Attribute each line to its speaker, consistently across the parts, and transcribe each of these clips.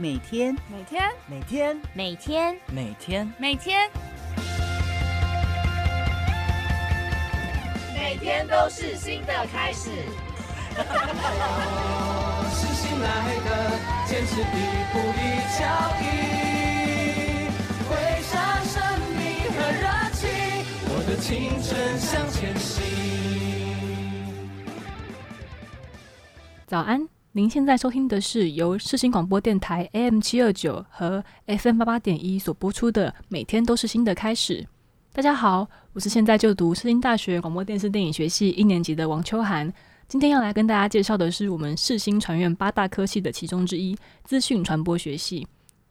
Speaker 1: 每天。
Speaker 2: 每天。
Speaker 1: 每天。
Speaker 3: 每天。
Speaker 1: 每天。
Speaker 2: 每天。
Speaker 4: 每天都是新的开始。
Speaker 5: 是新来的，坚持一步一脚印，挥洒生命和热情，我的青春向前行。
Speaker 6: 早安，您现在收听的是由世新广播电台 AM 七二九和 FM 八八点一所播出的《每天都是新的开始》。大家好，我是现在就读世新大学广播电视电影学系一年级的王秋涵。今天要来跟大家介绍的是我们世新传院八大科系的其中之一——资讯传播学系。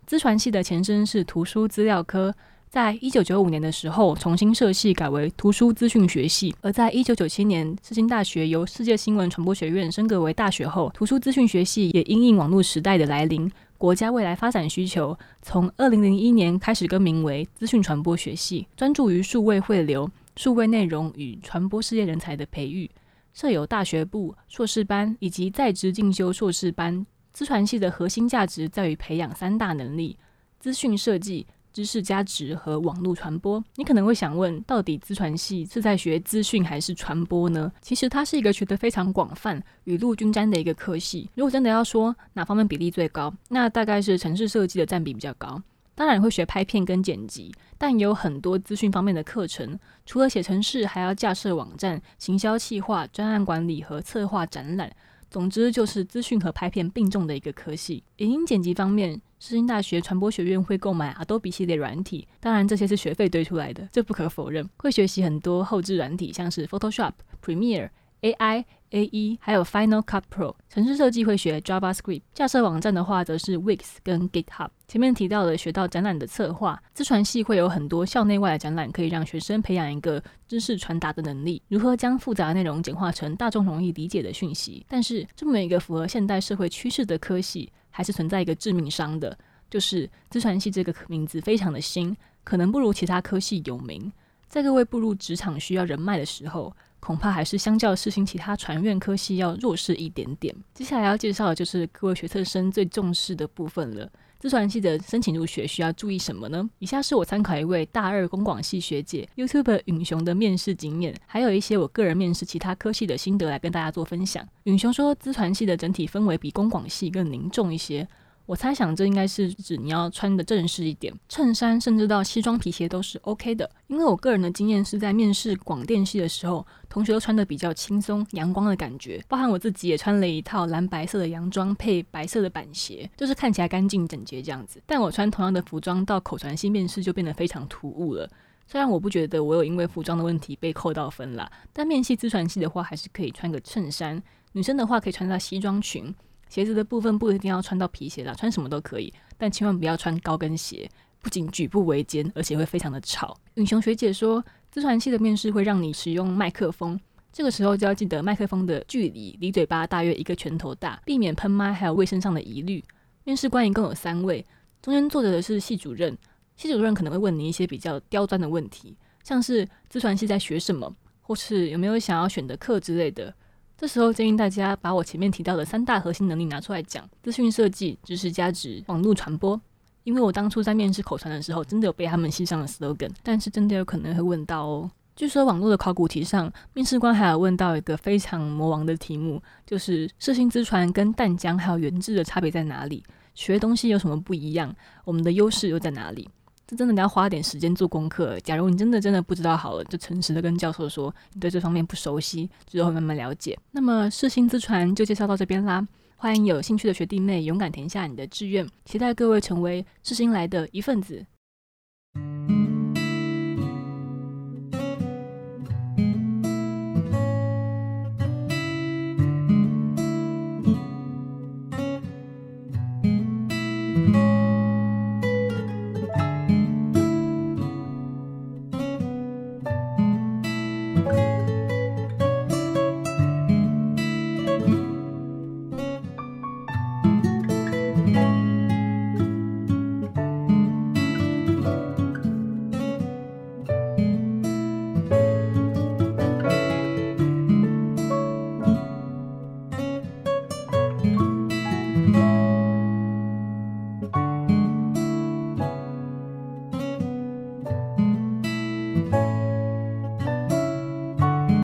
Speaker 6: 资传系的前身是图书资料科。在一九九五年的时候，重新设系改为图书资讯学系；而在一九九七年，世新大学由世界新闻传播学院升格为大学后，图书资讯学系也因应网络时代的来临、国家未来发展需求，从二零零一年开始更名为资讯传播学系，专注于数位汇流、数位内容与传播事业人才的培育，设有大学部、硕士班以及在职进修硕士班。资传系的核心价值在于培养三大能力：资讯设计。知识加值和网络传播，你可能会想问，到底资传系是在学资讯还是传播呢？其实它是一个学得非常广泛、雨露均沾的一个科系。如果真的要说哪方面比例最高，那大概是城市设计的占比比较高。当然会学拍片跟剪辑，但也有很多资讯方面的课程。除了写程式，还要架设网站、行销企划、专案管理和策划展览。总之就是资讯和拍片并重的一个科系。影音剪辑方面，世新大学传播学院会购买 Adobe 系列软体，当然这些是学费堆出来的，这不可否认。会学习很多后置软体，像是 Photoshop、Premiere、AI。A E 还有 Final Cut Pro，城市设计会学 JavaScript，架设网站的话则是 Wix 跟 GitHub。前面提到的学到展览的策划，资传系会有很多校内外的展览，可以让学生培养一个知识传达的能力，如何将复杂内容简化成大众容易理解的讯息。但是这么一个符合现代社会趋势的科系，还是存在一个致命伤的，就是资传系这个名字非常的新，可能不如其他科系有名，在各位步入职场需要人脉的时候。恐怕还是相较世新其他传院科系要弱势一点点。接下来要介绍的就是各位学测生最重视的部分了。自传系的申请入学需要注意什么呢？以下是我参考一位大二公广系学姐 YouTube 允雄的面试经验，还有一些我个人面试其他科系的心得来跟大家做分享。允雄说，自传系的整体氛围比公广系更凝重一些。我猜想这应该是指你要穿的正式一点，衬衫甚至到西装皮鞋都是 OK 的。因为我个人的经验是在面试广电系的时候，同学都穿的比较轻松、阳光的感觉，包含我自己也穿了一套蓝白色的洋装配白色的板鞋，就是看起来干净整洁这样子。但我穿同样的服装到口传系面试就变得非常突兀了。虽然我不觉得我有因为服装的问题被扣到分啦，但面系自传系的话还是可以穿个衬衫，女生的话可以穿到西装裙。鞋子的部分不一定要穿到皮鞋啦，穿什么都可以，但千万不要穿高跟鞋，不仅举步维艰，而且会非常的吵。允雄学姐说，自传系的面试会让你使用麦克风，这个时候就要记得麦克风的距离离嘴巴大约一个拳头大，避免喷麦还有卫生上的疑虑。面试官一共有三位，中间坐着的是系主任，系主任可能会问你一些比较刁钻的问题，像是自传系在学什么，或是有没有想要选的课之类的。这时候建议大家把我前面提到的三大核心能力拿出来讲：资讯设计、知识价值、网络传播。因为我当初在面试口传的时候，真的有被他们系上了 slogan，但是真的有可能会问到哦。据说网络的考古题上，面试官还有问到一个非常魔王的题目，就是社信之传跟淡江还有原制的差别在哪里？学东西有什么不一样？我们的优势又在哪里？这真的你要花点时间做功课假如你真的真的不知道好了就诚实的跟教授说你对这方面不熟悉之后慢慢了解。那么世新之传就介绍到这边啦欢迎有兴趣的学弟妹勇敢填下你的志愿期待各位成为世新来的一份子。